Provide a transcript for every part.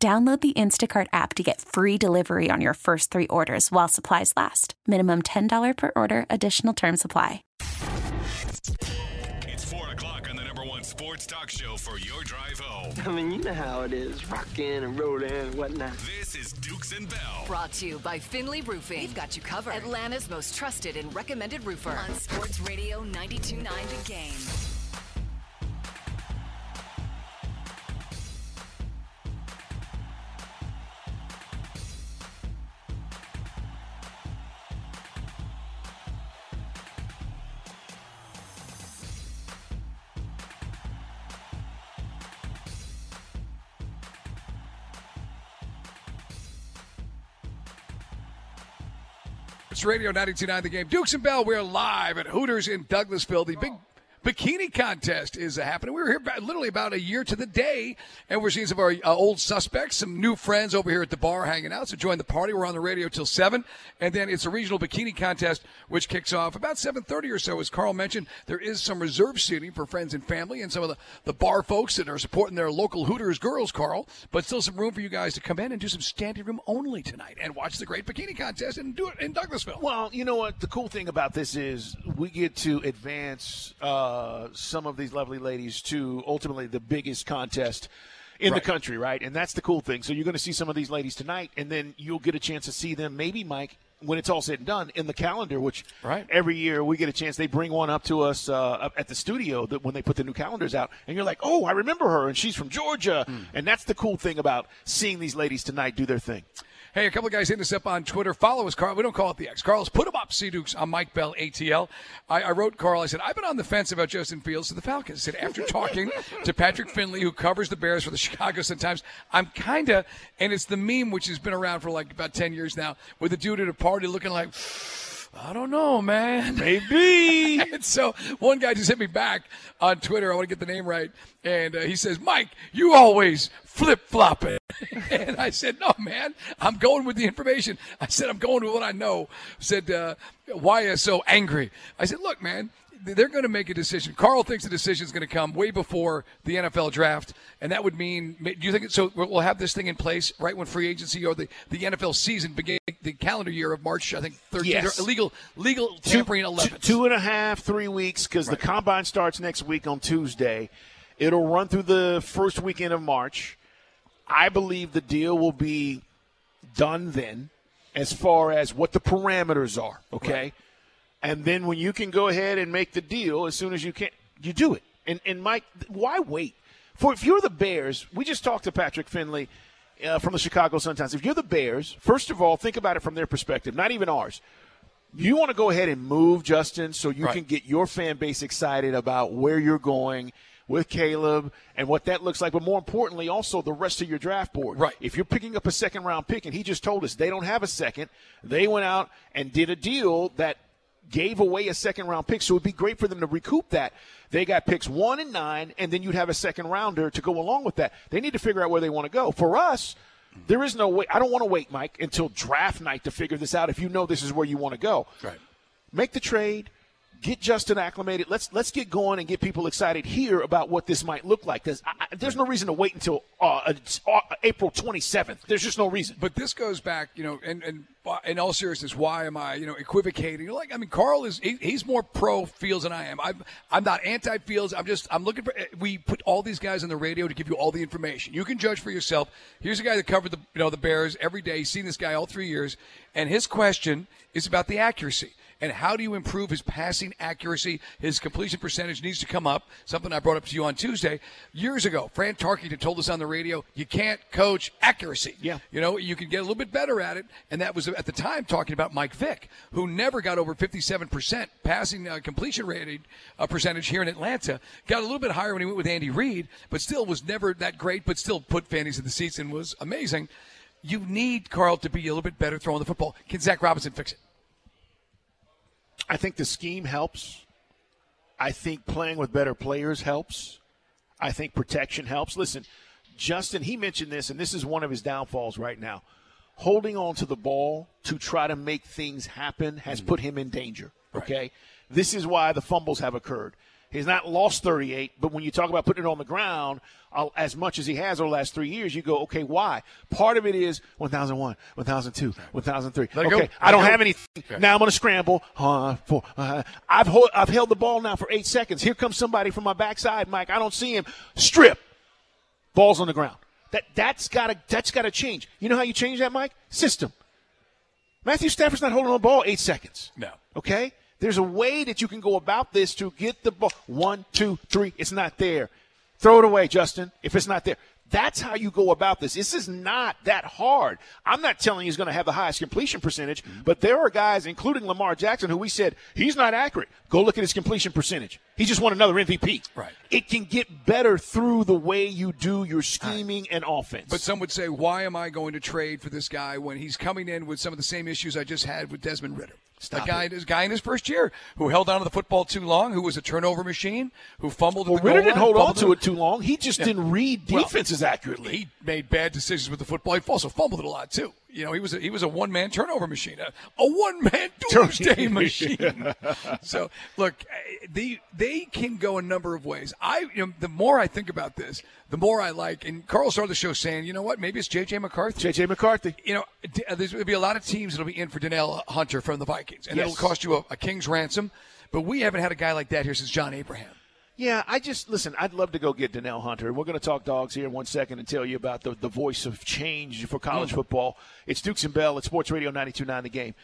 Download the Instacart app to get free delivery on your first three orders while supplies last. Minimum $10 per order, additional term supply. It's 4 o'clock on the number one sports talk show for your drive home. I mean, you know how it is, rocking and rolling and whatnot. This is Dukes and Bell. Brought to you by Finley Roofing. We've got you covered. Atlanta's most trusted and recommended roofer. On Sports Radio 92.9 The Game. It's Radio 92.9 The Game. Dukes and Bell, we're live at Hooters in Douglasville. The big bikini contest is happening. We were here literally about a year to the day, and we're seeing some of our uh, old suspects, some new friends over here at the bar hanging out. So join the party. We're on the radio till 7, and then it's a regional bikini contest, which kicks off about 7.30 or so. As Carl mentioned, there is some reserve seating for friends and family and some of the, the bar folks that are supporting their local Hooters girls, Carl, but still some room for you guys to come in and do some standing room only tonight and watch the great bikini contest and do it in Douglasville. Well, you know what? The cool thing about this is we get to advance uh, some of these lovely ladies to ultimately the biggest contest in Right. the country, right? And that's the cool thing. So you're going to see some of these ladies tonight, and then you'll get a chance to see them, maybe, Mike, when it's all said and done, in the calendar, which Right. every year we get a chance. They bring one up to us uh, up at the studio that when they put the new calendars out, and you're like, oh, I remember her, and she's from Georgia. Hmm. And that's the cool thing about seeing these ladies tonight do their thing. Hey, a couple of guys hitting us up on Twitter. Follow us, Carl. We don't call it the X. Carl's put them up, C Dukes on Mike Bell ATL. I, I wrote Carl. I said I've been on the fence about Justin Fields to the Falcons. I said after talking to Patrick Finley, who covers the Bears for the Chicago Sun Times, I'm kind of, and it's the meme which has been around for like about ten years now, with a dude at a party looking like. I don't know, man. Maybe. and so one guy just hit me back on Twitter. I want to get the name right. And uh, he says, Mike, you always flip flopping. and I said, No, man, I'm going with the information. I said, I'm going with what I know. said, uh, Why are you so angry? I said, Look, man, they're going to make a decision. Carl thinks the decision is going to come way before the NFL draft, and that would mean. Do you think so? We'll have this thing in place right when free agency or the, the NFL season begins, the calendar year of March, I think 13th. Yes. Legal legal tampering 11th. Two and a half, three weeks, because the combine starts next week on Tuesday. It'll run through the first weekend of March. I believe the deal will be done then, as far as what the parameters are. Okay, and then when you can go ahead and make the deal as soon as you can, you do it. And and Mike, why wait? For if you're the Bears, we just talked to Patrick Finley. Uh, from the Chicago Sun-Times. If you're the Bears, first of all, think about it from their perspective, not even ours you want to go ahead and move Justin so you Right. can get your fan base excited about where you're going with Caleb and what that looks like, but more importantly, also the rest of your draft board. Right. If you're picking up a second round pick, and he just told us they don't have a second, they went out and did a deal that gave away a second round pick, so it'd be great for them to recoup that. They got picks one and nine, and then you'd have a second rounder to go along with that. They need to figure out where they want to go. For us, there is no way. I don't want to wait, Mike, until draft night to figure this out. If you know this is where you want to go, Right. make the trade, get Justin acclimated. Let's let's get going and get people excited here about what this might look like. Because there's no reason to wait until uh, uh, April 27th. There's just no reason. But this goes back, you know, and and in all seriousness, why am I, you know, equivocating? Like, I mean, Carl is he, he's more pro Fields than I am. I'm I'm not anti Fields. I'm just I'm looking for. We put all these guys on the radio to give you all the information. You can judge for yourself. Here's a guy that covered the you know the Bears every day. Seen this guy all three years, and his question is about the accuracy. And how do you improve his passing accuracy? His completion percentage needs to come up. Something I brought up to you on Tuesday. Years ago, Fran Tarkenton told us on the radio, you can't coach accuracy. Yeah. You know, you can get a little bit better at it. And that was at the time talking about Mike Vick, who never got over 57% passing uh, completion rating uh, percentage here in Atlanta. Got a little bit higher when he went with Andy Reid, but still was never that great, but still put fannies in the seats and was amazing. you need Carl to be a little bit better throwing the football. Can Zac Robinson fix it? I think the scheme helps. I think playing with better players helps. I think protection helps. Listen, Justin, he mentioned this, and this is one of his downfalls right now. Holding on to the ball to try to make things happen has mm-hmm. put him in danger. Okay? This is why the fumbles have occurred. He's not lost 38, but when you talk about putting it on the ground, uh, as much as he has over the last three years, you go, okay, why? Part of it is 1001, 1002, 1003. Let okay. I don't have anything. Now I'm going to scramble. Uh, four, uh, I've, I've held the ball now for eight seconds. Here comes somebody from my backside, Mike. I don't see him. Strip. Ball's on the ground. That that's got to that's got to change. You know how you change that, Mike? System. Matthew Stafford's not holding on the ball eight seconds. No. Okay? There's a way that you can go about this to get the ball. One, two, three. It's not there. Throw it away, Justin, if it's not there. That's how you go about this. This is not that hard. I'm not telling he's going to have the highest completion percentage, Mm-hmm. but there are guys, including Lamar Jackson, who we said he's not accurate. Go look at his completion percentage. He just won another MVP. Right. It can get better through the way you do your scheming and offense. But some would say, why am I going to trade for this guy when he's coming in with some of the same issues I just had with Desmond Ridder? Stop a guy, it. guy in his first year who held on to the football too long, who was a turnover machine, who fumbled. well, at the Ridder didn't hold on to it too long. He just didn't read Well, defenses accurately. He made bad decisions with the football. He also fumbled it a lot too. You know, he was a, he was a one man turnover machine, a, a one man doomsday machine. so look, they they can go a number of ways. I you know, the more I think about this, the more I like. And Carl started the show saying, you know what, maybe it's J.J. McCarthy. J.J. McCarthy. you know, uh, there's going to be a lot of teams that'll be in for Danielle Hunter from the Vikings, and Yes. it'll cost you a, a king's ransom. But we haven't had a guy like that here since John Abraham. Yeah, I just listen. I'd love to go get Danielle Hunter. We're going to talk dogs here in one second and tell you about the, the voice of change for college football. It's Dukes and Bell at Sports Radio 92.9 The Game.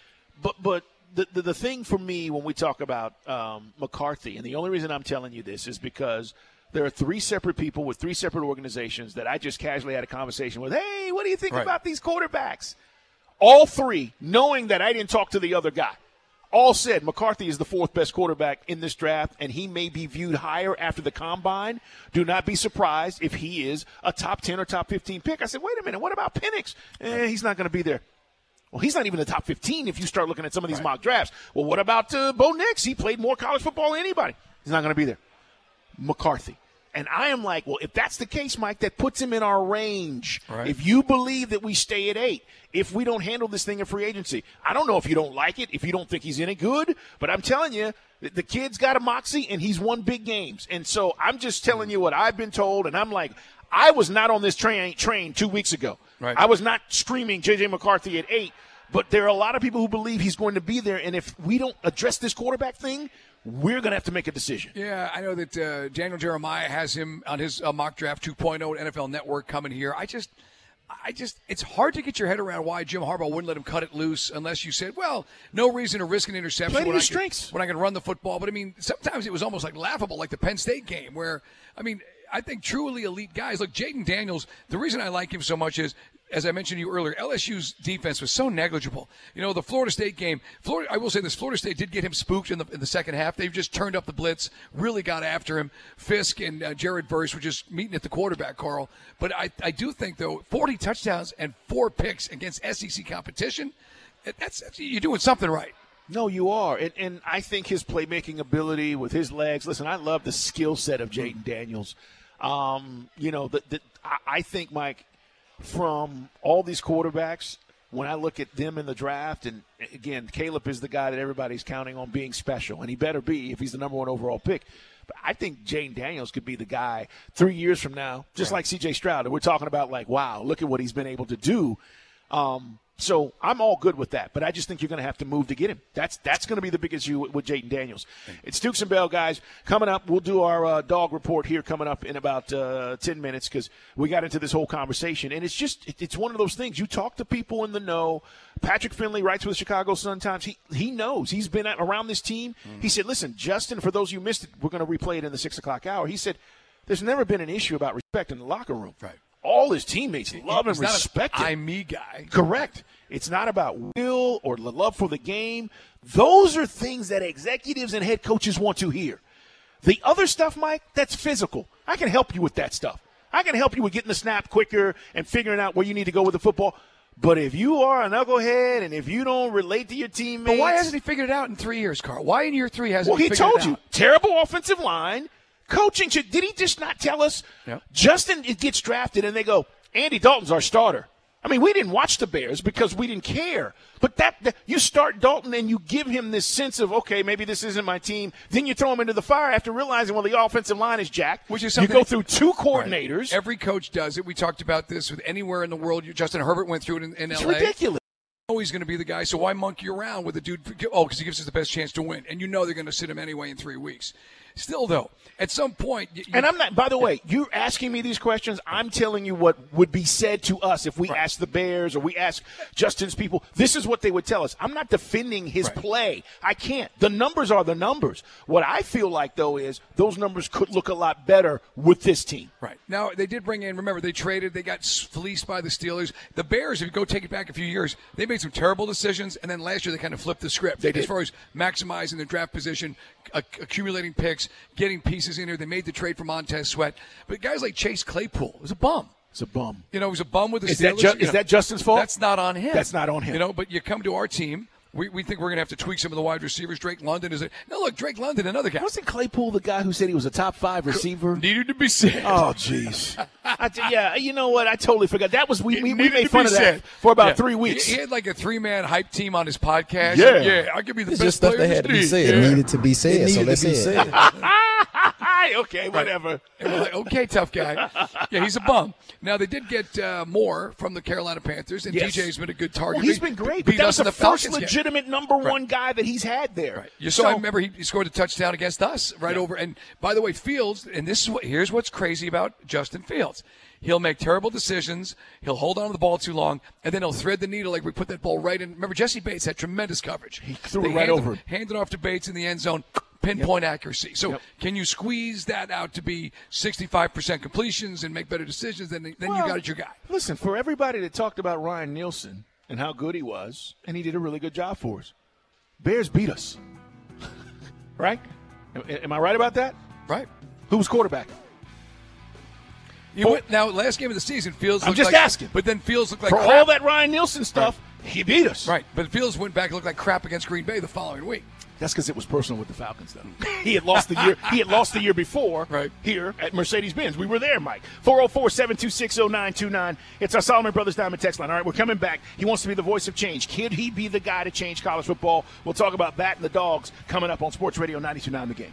But but the, the the thing for me when we talk about um, McCarthy, and the only reason I'm telling you this is because there are three separate people with three separate organizations that I just casually had a conversation with. Hey, what do you think Right. about these quarterbacks? All three, knowing that I didn't talk to the other guy all said McCarthy is the fourth best quarterback in this draft, and he may be viewed higher after the combine. Do not be surprised if he is a top 10 or top 15 pick. I said, wait a minute, what about Penix? Eh, he's not going to be there. Well, he's not even the top 15 if you start looking at some of these mock drafts. Well, what about uh, Bo Nix? He played more college football than anybody. He's not going to be there. McCarthy. And I am like, well, if that's the case, Mike, that puts him in our range. Right. If you believe that we stay at eight, if we don't handle this thing in free agency, I don't know if you don't like it, if you don't think he's any good, but I'm telling you, the- kid's got a moxie and he's won big games. And so I'm just telling you what I've been told, and I'm like, I was not on this train train two weeks ago. Right. I was not screaming JJ McCarthy at eight, but there are a lot of people who believe he's going to be there. And if we don't address this quarterback thing, we're going to have to make a decision. Yeah, I know that uh, Daniel Jeremiah has him on his uh, mock draft 2.0 at NFL Network coming here. I just, I just, it's hard to get your head around why Jim Harbaugh wouldn't let him cut it loose unless you said, well, no reason to risk an interception Play when, I can, strengths. when I can run the football. But I mean, sometimes it was almost like laughable, like the Penn State game, where I mean, I think truly elite guys Look, Jayden Daniels. The reason I like him so much is. As I mentioned to you earlier, LSU's defense was so negligible. You know, the Florida State game. Florida, I will say this: Florida State did get him spooked in the in the second half. They've just turned up the blitz, really got after him. Fiske and uh, Jared Verse were just meeting at the quarterback, Carl. But I, I do think though, 40 touchdowns and four picks against SEC competition, that's, that's you're doing something right. No, you are. And, and I think his playmaking ability with his legs. Listen, I love the skill set of Jayden Daniels. Um, you know, the, the, I, I think, Mike, from all these quarterbacks, when I look at them in the draft, and again, Caleb is the guy that everybody's counting on being special, and he better be if he's the number one overall pick. But I think Jayden Daniels could be the guy three years from now, just like C.J. Stroud. And we're talking about like, wow, look at what he's been able to do. Um, so I'm all good with that, but I just think you're going to have to move to get him. That's that's going to be the biggest issue with, with Jayden Daniels. It's Dukes and Bell, guys. Coming up, we'll do our uh, dog report here coming up in about uh, ten minutes because we got into this whole conversation, and it's just it, it's one of those things. You talk to people in the know. Patrick Finley writes for the Chicago Sun Times. He he knows he's been at, around this team. He said, "Listen, Justin, for those of you who missed it, we're going to replay it in the six o'clock hour." He said, "There's never been an issue about respect in the locker room. Right. All his teammates love and He's not a respect him. I'm me guy. Correct. It's not about will or the love for the game. Those are things that executives and head coaches want to hear. The other stuff, Mike, that's physical. I can help you with that stuff. I can help you with getting the snap quicker and figuring out where you need to go with the football. But if you are a knucklehead and if you don't relate to your teammates, But why hasn't he figured it out in three years, Carl? Why in year three hasn't Well, he figured told you terrible offensive line, coaching. should- Did he just not tell us? Yep. Justin gets drafted, and they go, Andy Dalton's our starter. I mean, we didn't watch the Bears because we didn't care. But that, that you start Dalton and you give him this sense of okay, maybe this isn't my team. Then you throw him into the fire after realizing well the offensive line is jacked. Which is something you go through two Right. coordinators. Every coach does it. We talked about this with anywhere in the world. Justin Herbert went through it in, in It's LA. ridiculous. know he's going to be the guy, so why monkey around with a dude? Oh, because he gives us the best chance to win, and you know they're going to sit him anyway in three weeks. Still, though, at some point, you, And I'm not. By the way, you're asking me these questions. I'm telling you what would be said to us if we Right. ask the Bears or we ask Justin's people. This is what they would tell us. I'm not defending his Right. play. I can't. The numbers are the numbers. What I feel like though is those numbers could look a lot better with this team. Right. Now, they did bring in, remember, they traded, they got fleeced by the Steelers. The Bears, if you go take it back a few years, they made some terrible decisions, and then last year they kind of flipped the script. They As did. far as maximizing their draft position, accumulating picks, getting pieces in here. They made the trade for Montez Sweat. But guys like Chase Claypool was a bum. It's a bum. You know, he was a bum with the Is Steelers. that Ju- is know. that Justin's fault? That's not on him. That's not on him. You know, but you come to our team. We, we think we're going to have to tweak some of the wide receivers. Drake London is it? no. Look, Drake London, another guy Wasn't Claypool the guy who said he was a top five receiver? needed to be said. Oh, jeez. I t- yeah, you know what? I totally forgot. That was we, It we, we made fun be of that for about Yeah. three weeks. He, he had like a three man hype team on his podcast. Yeah. yeah. I'll give you the It's best just stuff player that in had to be said. Yeah. It needed to be said. It so needed let's to be say it. said. okay, whatever. And we're like, okay, tough guy. Yeah, he's a bum. Now they did get uh, more from the Carolina Panthers, and Yes. DJ's been a good target. Well, he's Beat- been great. Beat But that us was the, the first Falcons game. Legitimate number Right. one guy that he's had there. Right. You saw. So- remember, he, scored a touchdown against us right over. And by the way, Fields. And this is what. Here's what's crazy about Justin Fields. He'll make terrible decisions. He'll hold on to the ball too long, and then he'll thread the needle like we put that ball right in. Remember, Jessie Bates had tremendous coverage. He threw it right over him. Handed off to Bates in the end zone. Pinpoint accuracy. So Yep. can you squeeze that out to be 65% completions and make better decisions? Then, then you got it, your guy. Listen, for everybody that talked about Ryan Nielsen and how good he was, and he did a really good job for us, Bears beat us. right? Am, I right about that? Right. Who was quarterback? You oh. went, now, last game of the season, Fields. I'm just like- asking. But then Fields looked like for crap. all that Ryan Nielsen stuff, he beat us. Right, but Fields went back and looked like crap against Green Bay the following week. That's because it was personal with the Falcons, though. he had lost the year. He had lost the year before. Right. Here at Mercedes Benz, we were there, Mike. 404-726-0929. It's our Solomon Brothers Diamond text line. All right, we're coming back. He wants to be the voice of change. Could he be the guy to change college football? We'll talk about that and the dogs coming up on Sports Radio 92.9 The Game.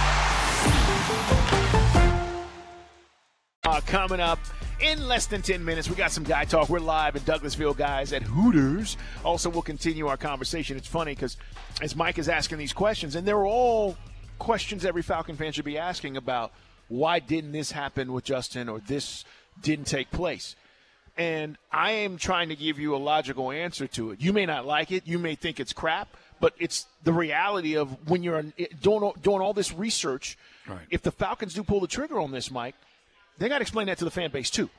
Uh, coming up in less than 10 minutes, we got some guy talk. We're live in Douglasville, guys, at Hooters. Also, we'll continue our conversation. It's funny because as Mike is asking these questions, and they're all questions every Falcon fan should be asking about why didn't this happen with Justin or this didn't take place. And I am trying to give you a logical answer to it. You may not like it, you may think it's crap, but it's the reality of when you're doing, doing all this research. Right. If the Falcons do pull the trigger on this, Mike, they got to explain that to the fan base too.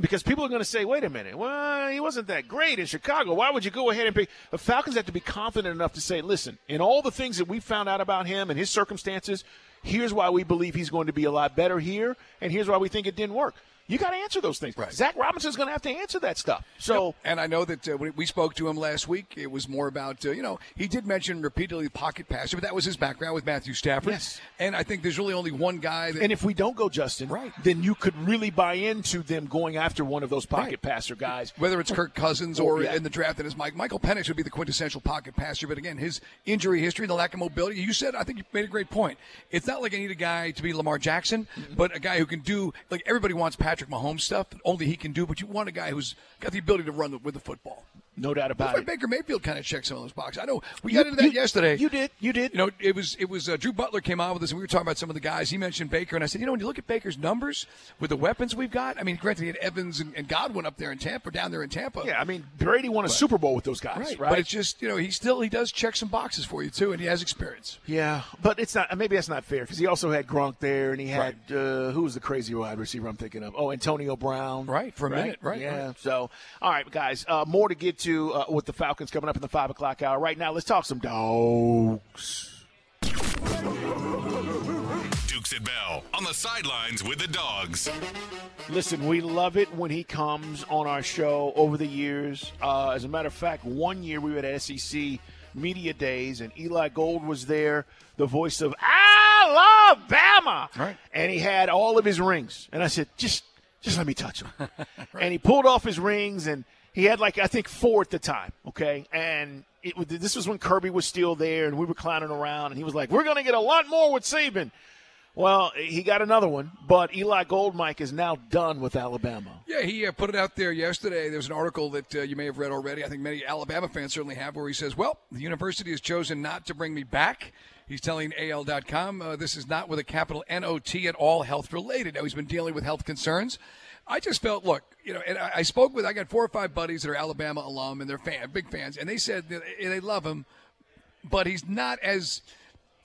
Because people are going to say, wait a minute, well, he wasn't that great in Chicago. Why would you go ahead and pick? The Falcons have to be confident enough to say, listen, in all the things that we found out about him and his circumstances, here's why we believe he's going to be a lot better here, and here's why we think it didn't work. You got to answer those things. Right. Zac Robinson's going to have to answer that stuff. So, And I know that uh, when we spoke to him last week, it was more about, uh, you know, he did mention repeatedly pocket passer, but that was his background with Matthew Stafford. Yes. And I think there's really only one guy that. and if we don't go Justin, Right. then you could really buy into them going after one of those pocket Right. passer guys. whether it's Kirk Cousins or Yeah. in the draft, and as Mike Michael Penix would be the quintessential pocket passer. But again, his injury history, and the lack of mobility. You said, I think you made a great point. It's not like I need a guy to be Lamar Jackson, Mm-hmm. but a guy who can do like everybody wants Patrick Mahomes stuff that only he can do. But you want a guy who's got the ability to run with the football. No doubt about Looks like it. Baker Mayfield kind of checked some of those boxes. I know we got into that you- yesterday. you did, you did. You know, it was it was uh, Drew Butler came on with us, and we were talking about some of the guys. He mentioned Baker, and I said, you know, when you look at Baker's numbers with the weapons we've got, I mean, granted, he had Evans and, and Godwin up there in Tampa, down there in Tampa. Yeah, I mean Brady won a Super Bowl with those guys, Right, right? but it's just you know he still he does check some boxes for you too, and he has experience. Yeah, but it's not. Maybe that's not fair because he also had Gronk there, and he had uh, who was the crazy wide receiver I'm thinking of? Oh, Antonio Brown. Right, for a minute, right, Yeah. right. So, all right, guys, uh, more to get to uh, with the Falcons coming up in the five o'clock hour. Right now, let's talk some dogs. Dukes and Bell on the sidelines with the dogs. Listen, we love it when he comes on our show over the years. Uh, as a matter of fact, one year we were at SEC Media Days, and Eli Gold was there, the voice of Alabama. Right. And he had all of his rings. And I said, just, just let me touch them. And he pulled off his rings, and he had like, I think, four at the time, okay? And it, this was when Kirby was still there, and we were clowning around, and he was like, we're going to get a lot more with Saban. Well, he got another one, but Eli Goldmike is now done with Alabama. Yeah, he uh, put it out there yesterday. There's an article that uh, you may have read already. I think many Alabama fans certainly have, where he says, "Well, the university has chosen not to bring me back." He's telling AL.com, uh, "This is not with a capital N-O-T at all health related." Now he's been dealing with health concerns. I just felt, look, you know, and I, I spoke with, I got four or five buddies that are Alabama alum and they're fan, big fans, and they said they love him, but he's not as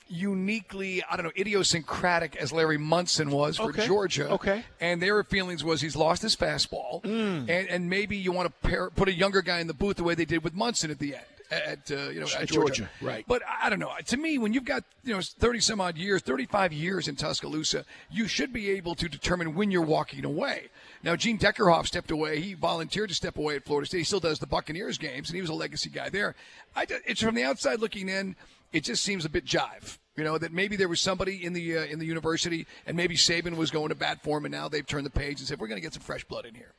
uniquely, I don't know, idiosyncratic as Larry Munson was for Okay. Georgia. Okay. And their feelings was he's lost his fastball, Mm. and, and maybe you want to pair, put a younger guy in the booth the way they did with Munson at the end. At uh, you know at Georgia. Georgia, right. But I I don't know. To me, when you've got you know thirty some odd years, thirty five years in Tuscaloosa, you should be able to determine when you're walking away. Now, Gene Deckerhoff stepped away. He volunteered to step away at Florida State. He still does the Buccaneers games, and he was a legacy guy there. I, it's from the outside looking in. It just seems a bit jive. You know that maybe there was somebody in the uh, in the university, and maybe Saban was going to bat for him, and now they've turned the page and said we're going to get some fresh blood in here.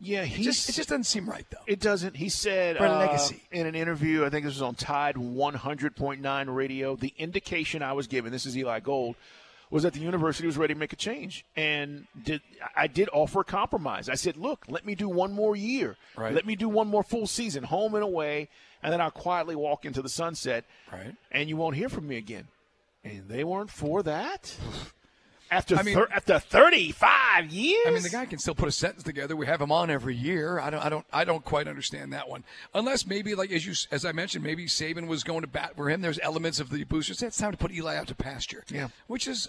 Yeah, he just, it just doesn't seem right, though. It doesn't. He said For uh, legacy. in an interview, I think this was on Tide 100.9 radio, the indication I was given, this is Eli Gold, was that the university was ready to make a change. And did I did offer a compromise. I said, look, let me do one more year. Right. Let me do one more full season, home and away, and then I'll quietly walk into the sunset. Right. And you won't hear from me again. And they weren't for that. After I mean- thir- after 35 years? I mean, the guy can still put a sentence together. We have him on every year. I don't, I don't, I don't quite understand that one. Unless maybe, like as you, as I mentioned, maybe Saban was going to bat for him. There's elements of the boosters. It's time to put Eli out to pasture. Yeah. which is.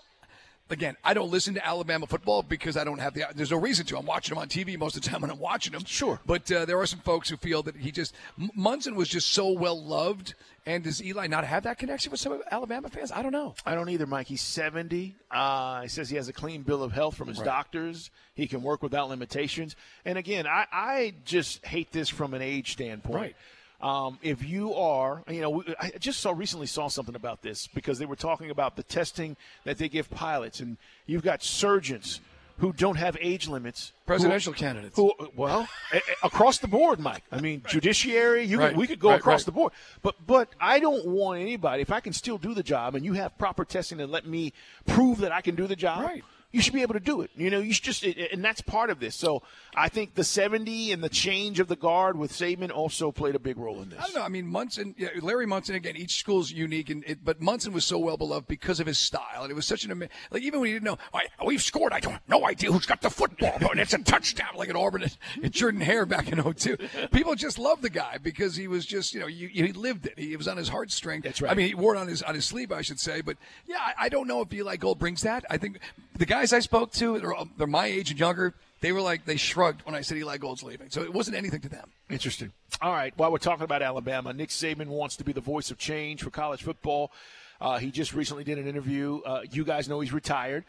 Again, I don't listen to Alabama football because I don't have the. There's no reason to. I'm watching them on TV most of the time when I'm watching them. Sure. but uh, there are some folks who feel that he just Munson was just so well loved, and does Eli not have that connection with some Alabama fans? I don't know. I don't either, Mike. He's 70. Uh, he says he has a clean bill of health from his doctors. He can work without limitations. And again, I, I just hate this from an age standpoint. Right. Um, if you are, you know, I just saw recently saw something about this because they were talking about the testing that they give pilots, and you've got surgeons who don't have age limits, who- Presidential candidates. Who, well, a- a- across the board, Mike. I mean, judiciary. You Right. could, we could go Right, across right. the board, but but I don't want anybody. If I can still do the job, and you have proper testing and let me prove that I can do the job, Right. You should be able to do it. You know, you should just, and that's part of this. So I think the 70 and the change of the guard with Saban also played a big role in this. I don't know. I mean, Munson, yeah, Larry Munson. Again, each school's unique, and it, but Munson was so well beloved because of his style, and it was such an amazing, like even when he didn't know, "All right, we've scored. I don't no idea who's got the football, but it's a touchdown, like an Auburn and Jordan Hare back in 02. People just loved the guy because he was just you know you, he lived it. He was on his heartstring. That's right. I mean, he wore it on his on his sleeve, I should say. But yeah, I, I don't know if Eli Gold brings that. I think the guys I spoke to, they're, they're my age and younger. They were like they shrugged when I said Eli Gold's leaving, so it wasn't anything to them. Interesting. All right. While we're talking about Alabama, Nick Saban wants to be the voice of change for college football. Uh, he just recently did an interview. Uh, you guys know he's retired.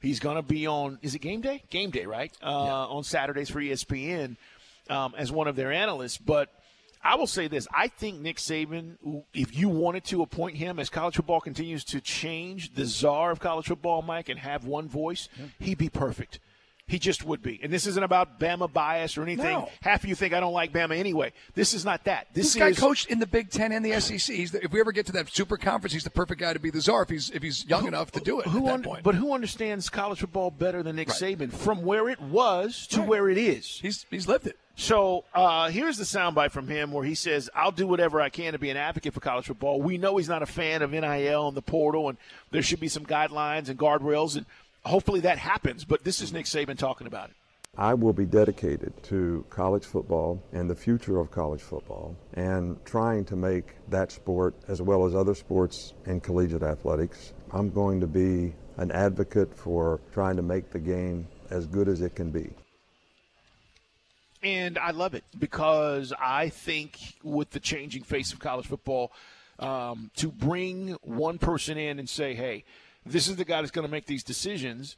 He's going to be on, is it game day? Game day, right? Uh, On Saturdays for ESPN um, as one of their analysts. But I will say this I think Nick Saban, if you wanted to appoint him as college football continues to change, the czar of college football, Mike, and have one voice, he'd be perfect. He just would be. And this isn't about Bama bias or anything. No. Half of you think I don't like Bama anyway. This is not that. This, This guy is coached in the Big Ten and the SEC. He's the, if we ever get to that super conference, he's the perfect guy to be the czar if he's if he's young enough to do it who at that un- point. But who understands college football better than Nick Right. Saban from where it was to Right. where it is? he's he's lived it. So uh, here's the soundbite from him where he says, "I'll do whatever I can to be an advocate for college football." We know he's not a fan of NIL and the portal, and there should be some guidelines and guardrails, and hopefully that happens. But this is Nick Saban talking about it. I will be dedicated to college football and the future of college football and trying to make that sport, as well as other sports in collegiate athletics, I'm going to be an advocate for trying to make the game as good as it can be. And I love it because I think with the changing face of college football, um, to bring one person in and say, hey, this is the guy that's going to make these decisions.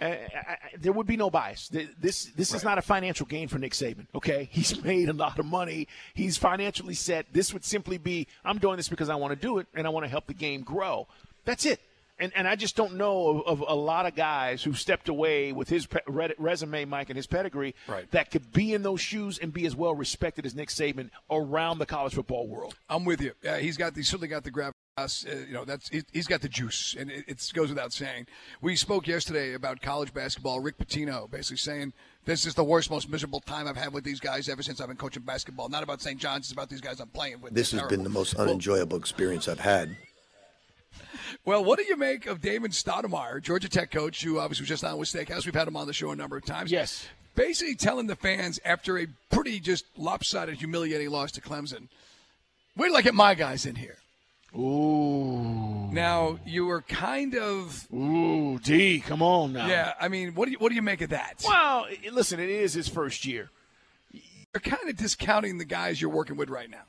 Uh, I, I, there would be no bias. Th- This this is not a financial gain for Nick Saban. Okay, he's made a lot of money. He's financially set. This would simply be, I'm doing this because I want to do it and I want to help the game grow. That's it. And and I just don't know of, of a lot of guys who stepped away with his pe- resume, Mike, and his pedigree Right. that could be in those shoes and be as well respected as Nick Saban around the college football world. I'm with you. Uh, he's got the, he's certainly got the gravitas. Uh, you know, that's he, he's got the juice, and it, it goes without saying. We spoke yesterday about college basketball. Rick Pitino basically saying this is the worst, most miserable time I've had with these guys ever since I've been coaching basketball. Not about St. John's, it's about these guys I'm playing with. This They're has been the terrible. most Well- unenjoyable experience I've had. Well, what do you make of Damon Stoudemire, Georgia Tech coach, who obviously was just on with Steakhouse? We've had him on the show a number of times. Yes. Basically telling the fans after a pretty just lopsided, humiliating loss to Clemson, wait till I get my guys in here. Ooh, Now, you were kind of, ooh, D, come on now. yeah, I mean, what do you, what do you make of that? Well, listen, it is his first year. You're kind of discounting the guys you're working with right now.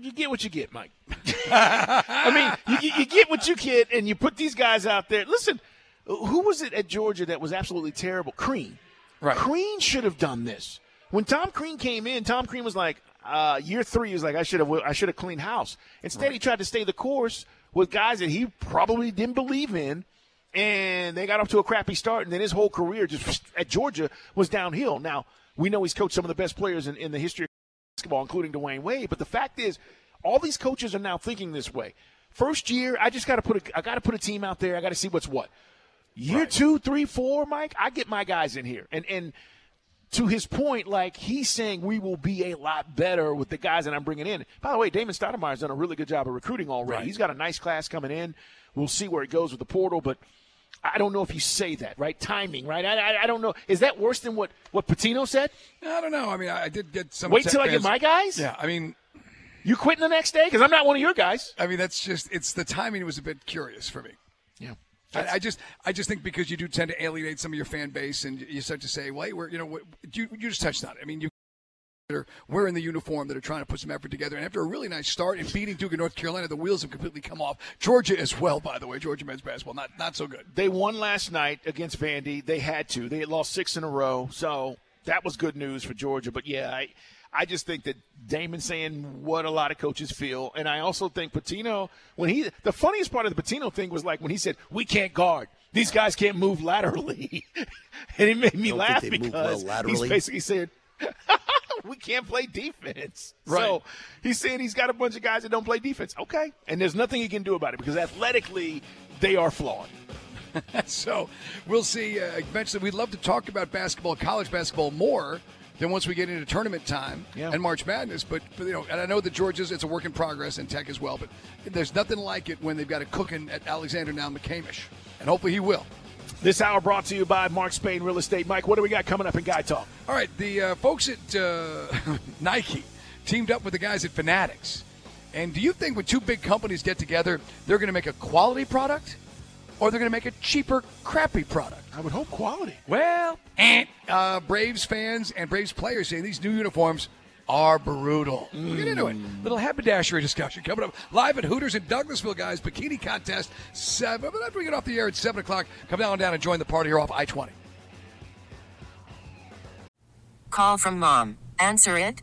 You get what you get, Mike. I mean, you, you get what you get, and you put these guys out there. Listen, who was it at Georgia that was absolutely terrible? Crean. Right. Crean should have done this. When Tom Crean came in, Tom Crean was like, uh, year three, he was like, I should have, I should have cleaned house. Instead, he tried to stay the course with guys that he probably didn't believe in, and they got off to a crappy start, and then his whole career just at Georgia was downhill. Now we know he's coached some of the best players in, in the history of basketball, including Dwyane Wade. But the fact is, all these coaches are now thinking this way. First year, I just got to put a, I got to put a team out there. I got to see what's what. Year two, three, four, Mike, I get my guys in here, and and to his point, like he's saying, we will be a lot better with the guys that I'm bringing in. By the way, Damon Stoudemire's done a really good job of recruiting already. Right. He's got a nice class coming in. We'll see where it goes with the portal, but I don't know if you say that right. Timing, right? I, I, I don't know. Is that worse than what what Pitino said? I don't know. I mean, I did get some. Wait till I get my guys. Yeah, I mean, You quitting the next day because I'm not one of your guys. I mean that's just it's the timing was a bit curious for me. Yeah. I, I just, I just think because you do tend to alienate some of your fan base, and you start to say, "Well, we're, you know, what- you, you just touched on it." I mean, you that are wearing the uniform that are trying to put some effort together, and after a really nice start and beating Duke and North Carolina, the wheels have completely come off. Georgia as well, by the way. Georgia men's basketball, not not so good. They won last night against Vandy. They had to. They had lost six in a row, so that was good news for Georgia. But yeah, I, I just think that Damon saying what a lot of coaches feel, and I also think Pitino when he the funniest part of the Pitino thing was like when he said we can't guard. These guys can't move laterally, and it made me Don't laugh think they move well because he's basically said. we can't play defense. Right. So he's saying he's got a bunch of guys that don't play defense. Okay. And there's nothing he can do about it because athletically, they are flawed. so we'll see. Uh, eventually, we'd love to talk about basketball, college basketball, more than once we get into tournament time Yeah. and March Madness. But, but you know, and I know that Georgia's it's a work in progress and Tech as well. But there's nothing like it when they've got it cooking at Alexander now McCamish, and hopefully he will. This hour brought to you by Mark Spain Real Estate. Mike, what do we got coming up in Guy Talk? All right, the uh, folks at uh, Nike teamed up with the guys at Fanatics. And do you think when two big companies get together, they're going to make a quality product, or they're going to make a cheaper, crappy product? I would hope quality. Well, eh. uh, Braves fans and Braves players saying these new uniforms are brutal. We'll get into it. Little haberdashery discussion coming up live at Hooters in Douglasville, guys. Bikini contest seven. But after we get off the air at seven o'clock, come down down and join the party here off I twenty. Call from mom. Answer it.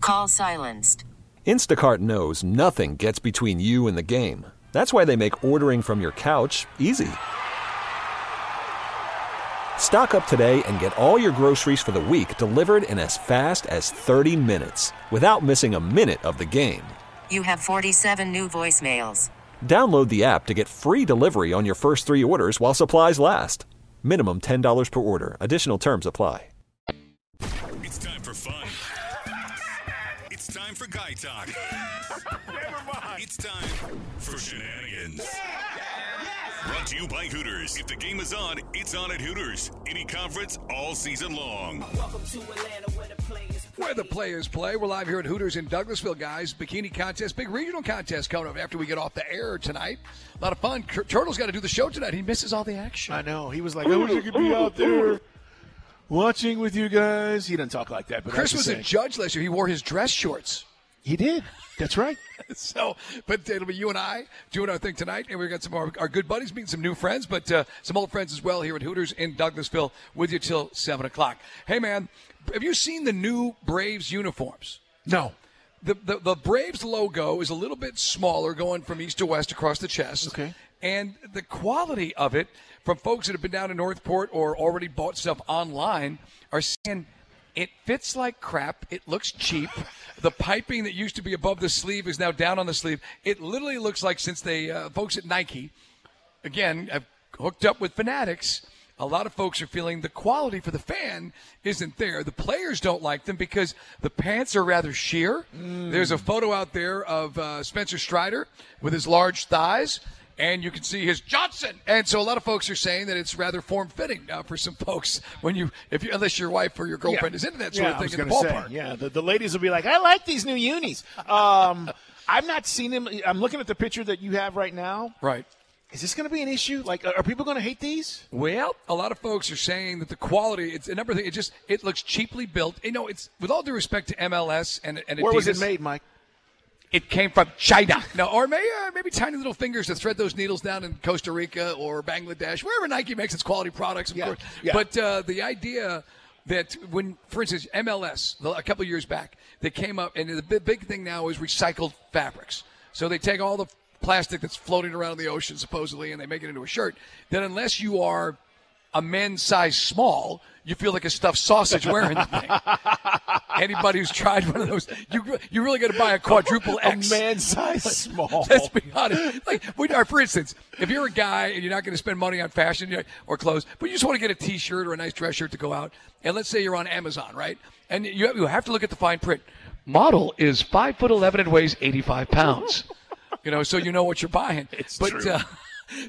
Call silenced. Instacart knows nothing gets between you and the game. That's why they make ordering from your couch easy. Stock up today and get all your groceries for the week delivered in as fast as 30 minutes without missing a minute of the game. You have 47 new voicemails. Download the app to get free delivery on your first three orders while supplies last. Minimum $10 per order. Additional terms apply. It's time for fun. It's time for guy talk. Never mind. It's time for shenanigans. Brought to you by Hooters. If the game is on, it's on at Hooters. Any conference, all season long. Welcome to Atlanta, where the players play. We're live here at Hooters in Douglasville, guys. Bikini contest, big regional contest coming up after we get off the air tonight. A lot of fun. Tur- Turtle's got to do the show tonight. He misses all the action. I know. He was like, I wish I could be out there watching with you guys. He doesn't talk like that, but Chris was to a judge last year. He wore his dress shorts. He did. That's right. so, but it'll be you and I doing our thing tonight, and we've got some of our, our good buddies, meeting some new friends, but uh, some old friends as well here at Hooters in Douglasville with you till seven o'clock. Hey, man, have you seen the new Braves uniforms? No. The, the the Braves logo is a little bit smaller, going from east to west across the chest. Okay. And the quality of it, from folks that have been down in North Port or already bought stuff online, are saying it fits like crap. It looks cheap. The piping that used to be above the sleeve is now down on the sleeve. It literally looks like since they uh, folks at Nike, again, have hooked up with Fanatics. A lot of folks are feeling the quality for the fan isn't there. The players don't like them because the pants are rather sheer. There's a photo out there of uh, Spencer Strider with his large thighs, and you can see his Johnson. And so a lot of folks are saying that it's rather form fitting uh, for some folks when you, if you, unless your wife or your girlfriend is into that sort yeah, of thing in the ballpark. Say, yeah, the, the ladies will be like, I like these new unis. Um, I've not seen them. I'm looking at the picture that you have right now. Right. Is this going to be an issue? Like, are people going to hate these? Well, a lot of folks are saying that the quality, it's a number of things, it just, it looks cheaply built. You know, it's, with all due respect to MLS and, and Where was it made, Mike? It came from China. No, or maybe, uh, maybe tiny little fingers to thread those needles down in Costa Rica or Bangladesh, wherever Nike makes its quality products, of Yeah, course. yeah. But uh, the idea that when, for instance, MLS, the- a couple of years back, they came up, and the big, big thing now is recycled fabrics. So they take all the plastic that's floating around in the ocean, supposedly, and they make it into a shirt. Then, unless you are a men's size small, you feel like a stuffed sausage wearing the thing. Anybody who's tried one of those, you you really got to buy a quadruple A X. man size small. Let's be honest. Like, or for instance, if you're a guy and you're not going to spend money on fashion or clothes, but you just want to get a T-shirt or a nice dress shirt to go out, and let's say you're on Amazon, right? And you have, you have to look at the fine print. Model is five foot eleven and weighs eighty five pounds. You know, so you know what you're buying. It's but, true. Uh,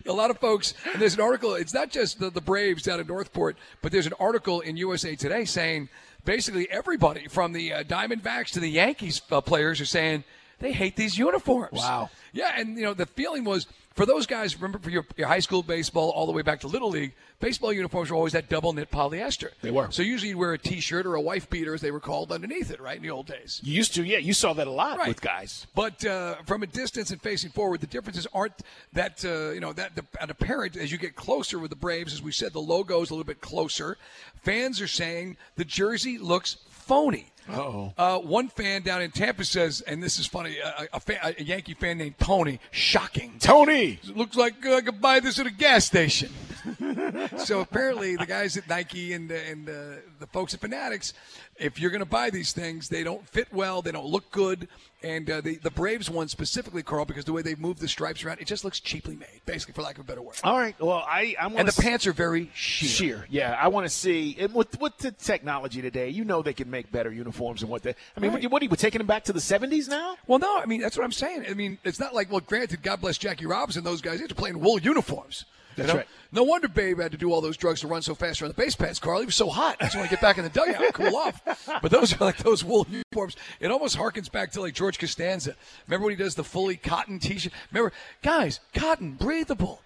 a lot of folks, and there's an article, it's not just the, the Braves down in North Port, but there's an article in USA Today saying basically everybody from the uh, Diamondbacks to the Yankees uh, players are saying they hate these uniforms. Wow. Yeah, and you know the feeling was for those guys. Remember, for your, your high school baseball all the way back to little league, baseball uniforms were always that double knit polyester. They were. So usually you'd wear a T-shirt or a wife beater, as they were called, underneath it, right? In the old days. You used to, yeah. You saw that a lot Right. with guys. But uh, from a distance and facing forward, the differences aren't that uh, you know that that apparent as you get closer with the Braves. As we said, the logo is a little bit closer. Fans are saying the jersey looks phony. Uh-oh. Uh, one fan down in Tampa says, and this is funny, a, a, fan, a Yankee fan named Tony, shocking. Tony. Looks like uh, I could buy this at a gas station. so apparently, the guys at Nike and uh, and uh, the folks at Fanatics, if you're going to buy these things, they don't fit well, they don't look good, and uh, the the Braves one specifically, Carl, because the way they move the stripes around, it just looks cheaply made, basically, for lack of a better word. All right. Well, I I want And the pants are very sheer. sheer. Yeah, I want to see. And with with the technology today, you know they can make better uniforms and what they. I mean, Right. what, what are you taking them back to the '70s now? Well, no, I mean that's what I'm saying. I mean, it's not like well, granted, God bless Jackie Robinson, those guys, they're playing wool uniforms. You That's know? right. No wonder Babe had to do all those drugs to run so fast around the base pads, Carl. He was so hot. I just want to get back in the dugout and cool off. But those are like those wool uniforms. It almost harkens back to like George Costanza. Remember when he does the fully cotton t-shirt? Remember, guys, cotton, breathable.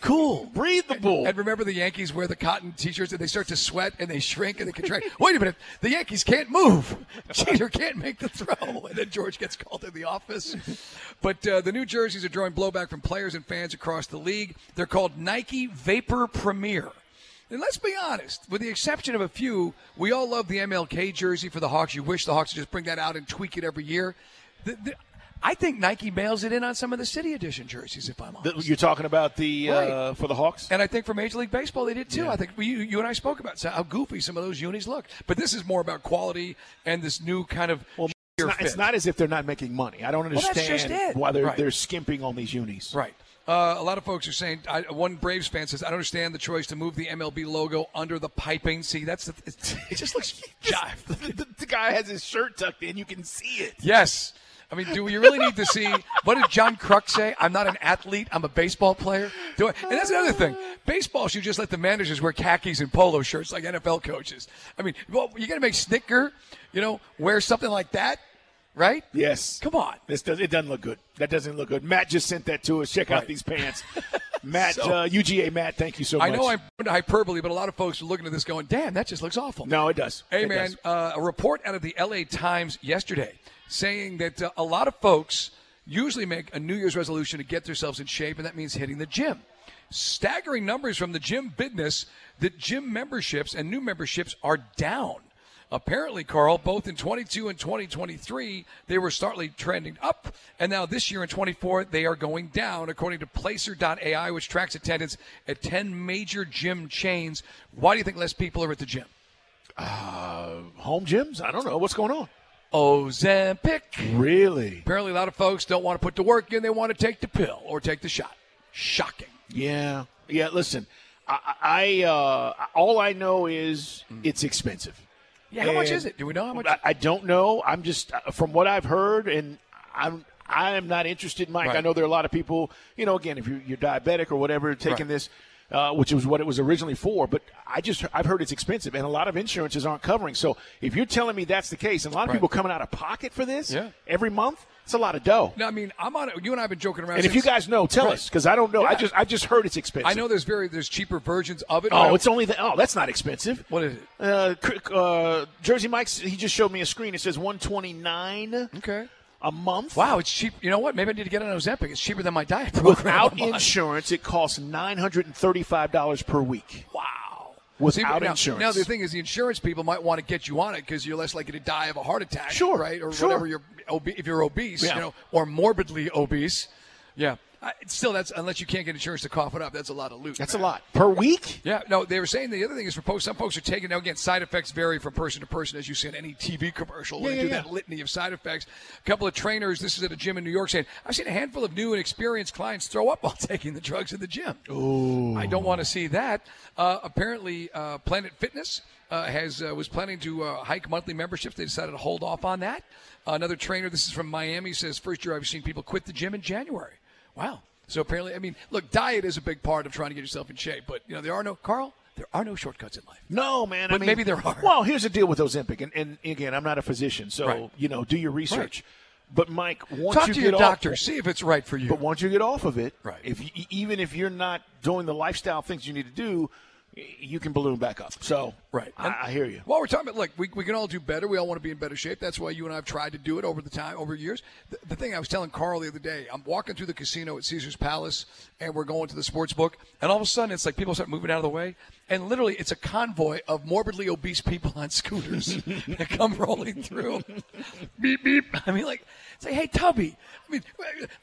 Cool. Breathable. And remember the Yankees wear the cotton t-shirts and they start to sweat and they shrink and they contract. Wait a minute, the Yankees can't move. Jeter can't make the throw. And then George gets called to the office. But uh, the new jerseys are drawing blowback from players and fans across the league. They're called Nike Vapor Premier. And let's be honest, with the exception of a few, we all love the MLK jersey for the Hawks. You wish the Hawks would just bring that out and tweak it every year. The, the, I think Nike mails it in on some of the City Edition jerseys. If I'm honest, You're talking about the Right. uh, for the Hawks. and I think for Major League Baseball they did too. Yeah. I think we, you and I spoke about how goofy some of those unis look. But this is more about quality and this new kind of. Well, it's not, it's not as if they're not making money. I don't understand it. why they're Right. they're skimping on these unis. Right. Uh, a lot of folks are saying. I, one Braves fan says, "I don't understand the choice to move the MLB logo under the piping." See, that's the. It, it just looks jive. the, the guy has his shirt tucked in. You can see it. Yes. I mean, do we really need to see what did John Kruk say? I'm not an athlete. I'm a baseball player. Do I? And that's another thing. Baseball should just let the managers wear khakis and polo shirts like NFL coaches. I mean, well, you got to make Snitker, you know, wear something like that, right? Yes. Come on. This does it doesn't look good. That doesn't look good. Matt just sent that to us. Check out these pants. Matt, So- uh, UGA Matt, thank you so much. I know I'm into hyperbole, but a lot of folks are looking at this going, "Damn, that just looks awful." No, it does. Hey, It man, does. uh, a report out of the LA Times yesterday saying that uh, a lot of folks usually make a New Year's resolution to get themselves in shape, and that means hitting the gym. Staggering numbers from the gym business that gym memberships and new memberships are down. Apparently, Carl, both in 22 and 2023, they were startly trending up, and now this year in 24, they are going down, according to Placer.ai, which tracks attendance at 10 major gym chains. Why do you think less people are at the gym? Uh, home gyms? I don't know. What's going on? Ozempic. Really? Apparently, a lot of folks don't want to put the work in; they want to take the pill or take the shot. Shocking. Yeah. Yeah, listen. I, I uh, all I know is it's expensive. Yeah, how much is it? Do we know how much? I, I don't know. I'm just uh, from what I've heard, and I'm I am not interested, Mike. Right. I know there are a lot of people. You know, again, if you're, you're diabetic or whatever, taking Right. this, uh, which was what it was originally for. But I just I've heard it's expensive, and a lot of insurances aren't covering. So if you're telling me that's the case, and a lot of Right. people coming out of pocket for this Yeah. every month, it's a lot of dough. No, I mean, I'm on it. You and I have been joking around. and if you guys know, tell Right. us because I don't know. I just I just heard it's expensive. I know there's very there's cheaper versions of it. Oh, it's only the oh, that's not expensive. what is it? Uh, cr- uh, Jersey Mike's. He just showed me a screen. It says one twenty nine Okay. A month. Wow, it's cheap. You know what? Maybe I need to get on Ozempic. It's cheaper than my diet program. Without insurance, it costs nine hundred and thirty five dollars per week. Wow. Without now, insurance. Now the thing is, the insurance people might want to get you on it because you're less likely to die of a heart attack, Sure, right, or sure. whatever you're if you're obese, Yeah. you know, or morbidly obese. Yeah. I, still, that's unless you can't get insurance to cough it up. That's a lot of loot. That's a lot per week. Yeah, no, they were saying the other thing is for folks, some folks are taking, now again, side effects vary from person to person, as you see in any TV commercial. Yeah, they do yeah, that litany of side effects. A couple of trainers, this is at a gym in New York, saying, I've seen a handful of new and experienced clients throw up while taking the drugs in the gym. Ooh. I don't want to see that. Uh, apparently, uh, Planet Fitness uh, has uh, was planning to uh, hike monthly memberships. They decided to hold off on that. another trainer, this is from Miami, says first year I've seen people quit the gym in January. Wow. So apparently, I mean, look, diet is a big part of trying to get yourself in shape, but you know there are no Carl. There are no shortcuts in life. No, man. I mean, maybe there are. Well, here's the deal with Ozempic, and, and again, I'm not a physician, so Right. you know, do your research. But Mike, once Talk you to get your off, doctor. See if it's right for you. But once you get off of it, Right. If you, even if you're not doing the lifestyle things you need to do, you can balloon back up. So, Right. I, I hear you. While we're talking about, look, we, we can all do better. We all want to be in better shape. That's why you and I have tried to do it over the time, over years. The, the thing I was telling Carl the other day, I'm walking through the casino at Caesar's Palace, and we're going to the sports book, and all of a sudden it's like people start moving out of the way, and literally it's a convoy of morbidly obese people on scooters that come rolling through. beep beep. I mean, like, say, hey Tubby. I mean,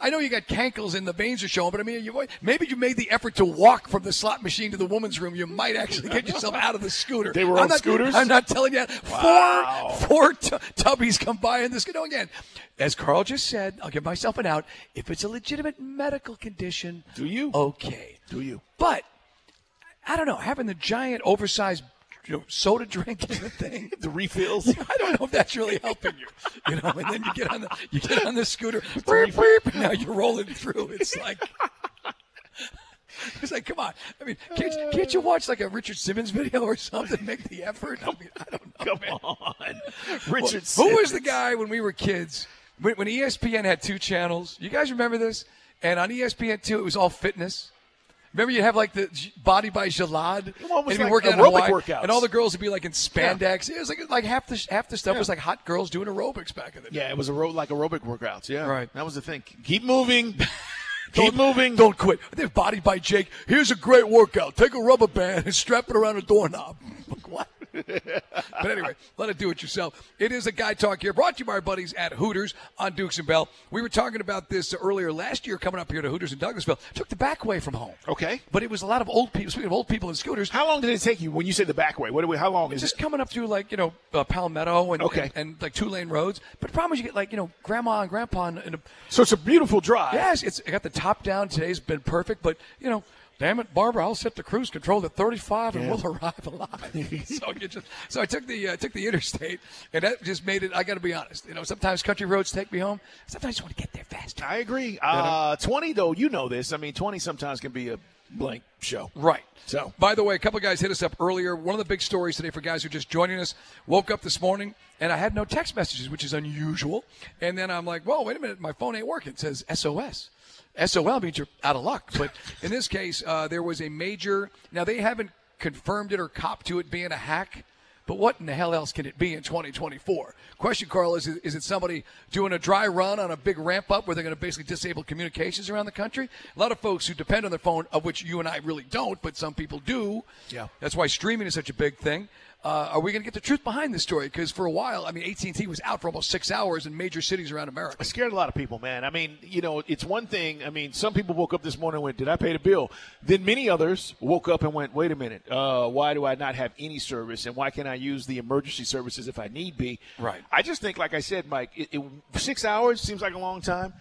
I know you got cankles and the veins are showing, but I mean, you, maybe you made the effort to walk from the slot machine to the woman's room. You might actually get yourself out of the scooter. They were I'm on not, scooters? I'm not telling you. Wow. Four, four t- tubbies come by in this. You know, again, as Carl just said, I'll give myself an out. If it's a legitimate medical condition, Do you? Okay. Do you? But I don't know. Having the giant, oversized you know, soda drink in the thing. The refills. I don't know if that's really helping you. You know, and then you get on the you get on the scooter, beep, beep, now you're rolling through. It's like it's like, come on. I mean, can't, can't you watch like a Richard Simmons video or something? Make the effort. I mean, I don't know. Come man. on, Richard. Who was the guy when we were kids? When, when ESPN had two channels, you guys remember this? And on ESPN two, it was all fitness. Remember, you have like the Body by Jalad, and you'd like working out aerobic Hawaii, workouts. and all the girls would be like in spandex. It was like like half the half the stuff was like hot girls doing aerobics back in the day. Yeah, it was a ro- like aerobic workouts. Yeah, Right. That was the thing. Keep moving. Don't- Keep moving. Don't quit. Then Body by Jake. Here's a great workout. Take a rubber band and strap it around a doorknob. Like, what? But anyway, let it do it yourself. It is a guy talk here, brought to you by our buddies at Hooters on Dukes and Bell. We were talking about this earlier last year, coming up here to Hooters in Douglasville. Took the back way from home. Okay. But it was a lot of old people. Speaking of old people and scooters, How long did it take you when you say the back way? What do we? How long is just it? coming up through like you know uh, Palmetto and, Okay. and and like two lane roads. But the problem is you get like you know grandma and grandpa in, in a So it's a beautiful drive. Yes, it's I got the top down. Today's been perfect, but you know, damn it, Barbara, I'll set the cruise control at 35 and Yeah. we'll arrive alive. so you just so I took the uh, took the interstate, and that just made it. I got to be honest. You know, sometimes country roads take me home. Sometimes I just want to get there faster. I agree. Uh, 20, though, you know this. I mean, 20 sometimes can be a blank show. Right. So, By the way, a couple of guys hit us up earlier. One of the big stories today for guys who are just joining us woke up this morning and I had no text messages, which is unusual. And then I'm like, whoa, wait a minute, my phone ain't working. It says SOS. SOL means you're out of luck. But in this case, uh, there was a major. Now, they haven't confirmed it or copped to it being a hack. But what in the hell else can it be in 2024? Question, Carl, is it, is it somebody doing a dry run on a big ramp up where they're going to basically disable communications around the country? A lot of folks who depend on their phone, of which you and I really don't, but some people do. Yeah. That's why streaming is such a big thing. Uh, are we going to get the truth behind this story? Because for a while, I mean, AT&T was out for almost six hours in major cities around America. it scared a lot of people, man. I mean, you know, it's one thing. I mean, some people woke up this morning and went, Did I pay the bill? Then many others woke up and went, Wait a minute. Uh, why do I not have any service? And why can't I use the emergency services if I need be? Right. I just think, like I said, Mike, it, it, six hours seems like a long time.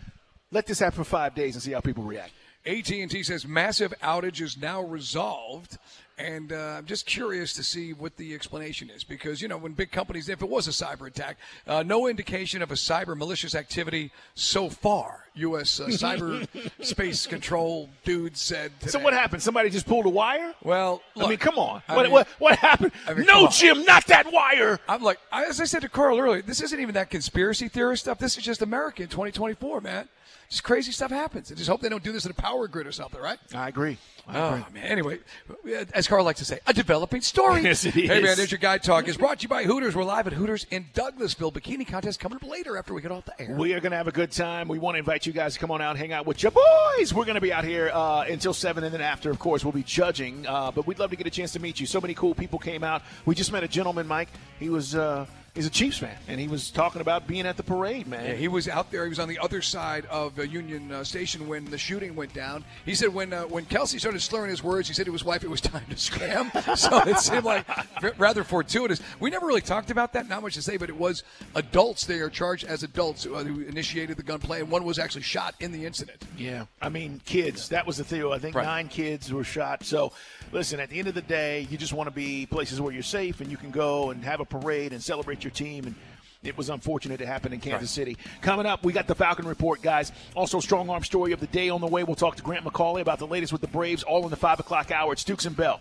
Let this happen for five days and see how people react. AT&T says massive outage is now resolved, and uh, I'm just curious to see what the explanation is because you know when big companies, if it was a cyber attack, uh, no indication of a cyber malicious activity so far. U.S. Uh, cyber space control dude said. So what happened? Somebody just pulled a wire? Well, I mean, come on. What, mean- what, what happened? I mean, no. Jim, not that wire. I'm like, as I said to Carl earlier, this isn't even that conspiracy theorist stuff. This is just America in 2024, man. Just crazy stuff happens. I just hope they don't do this in a power grid or something, right? I agree. I Oh agree. man. Anyway, as Carl likes to say, a developing story. Yes, it Hey man, is. there's your guy talk. is brought to you by Hooters. We're live at Hooters in Douglasville. Bikini contest coming up later after we get off the air. We are going to have a good time. We want to invite you guys to come on out, hang out with your boys. We're going to be out here uh, until 7, and then after, of course, we'll be judging. Uh, but we'd love to get a chance to meet you. So many cool people came out. We just met a gentleman, Mike. He was. Uh, He's a Chiefs fan, and he was talking about being at the parade, man. Yeah, he was out there. He was on the other side of uh, Union uh, Station when the shooting went down. He said when uh, when Kelce started slurring his words, he said to his wife it was time to scram. so it seemed like rather fortuitous. We never really talked about that. Not much to say, but it was adults. They are charged as adults uh, who initiated the gunplay, and one was actually shot in the incident. Yeah, I mean, kids. That was the thing. I think Right. nine kids were shot. So, listen, at the end of the day, you just want to be places where you're safe and you can go and have a parade and celebrate your team. And it was unfortunate it happened in Kansas City. Coming up, we got the Falcon Report, guys. Also, strong arm story of the day on the way. We'll talk to Grant McAuley about the latest with the Braves, all in the 5 o'clock hour. It's Dukes and Bell.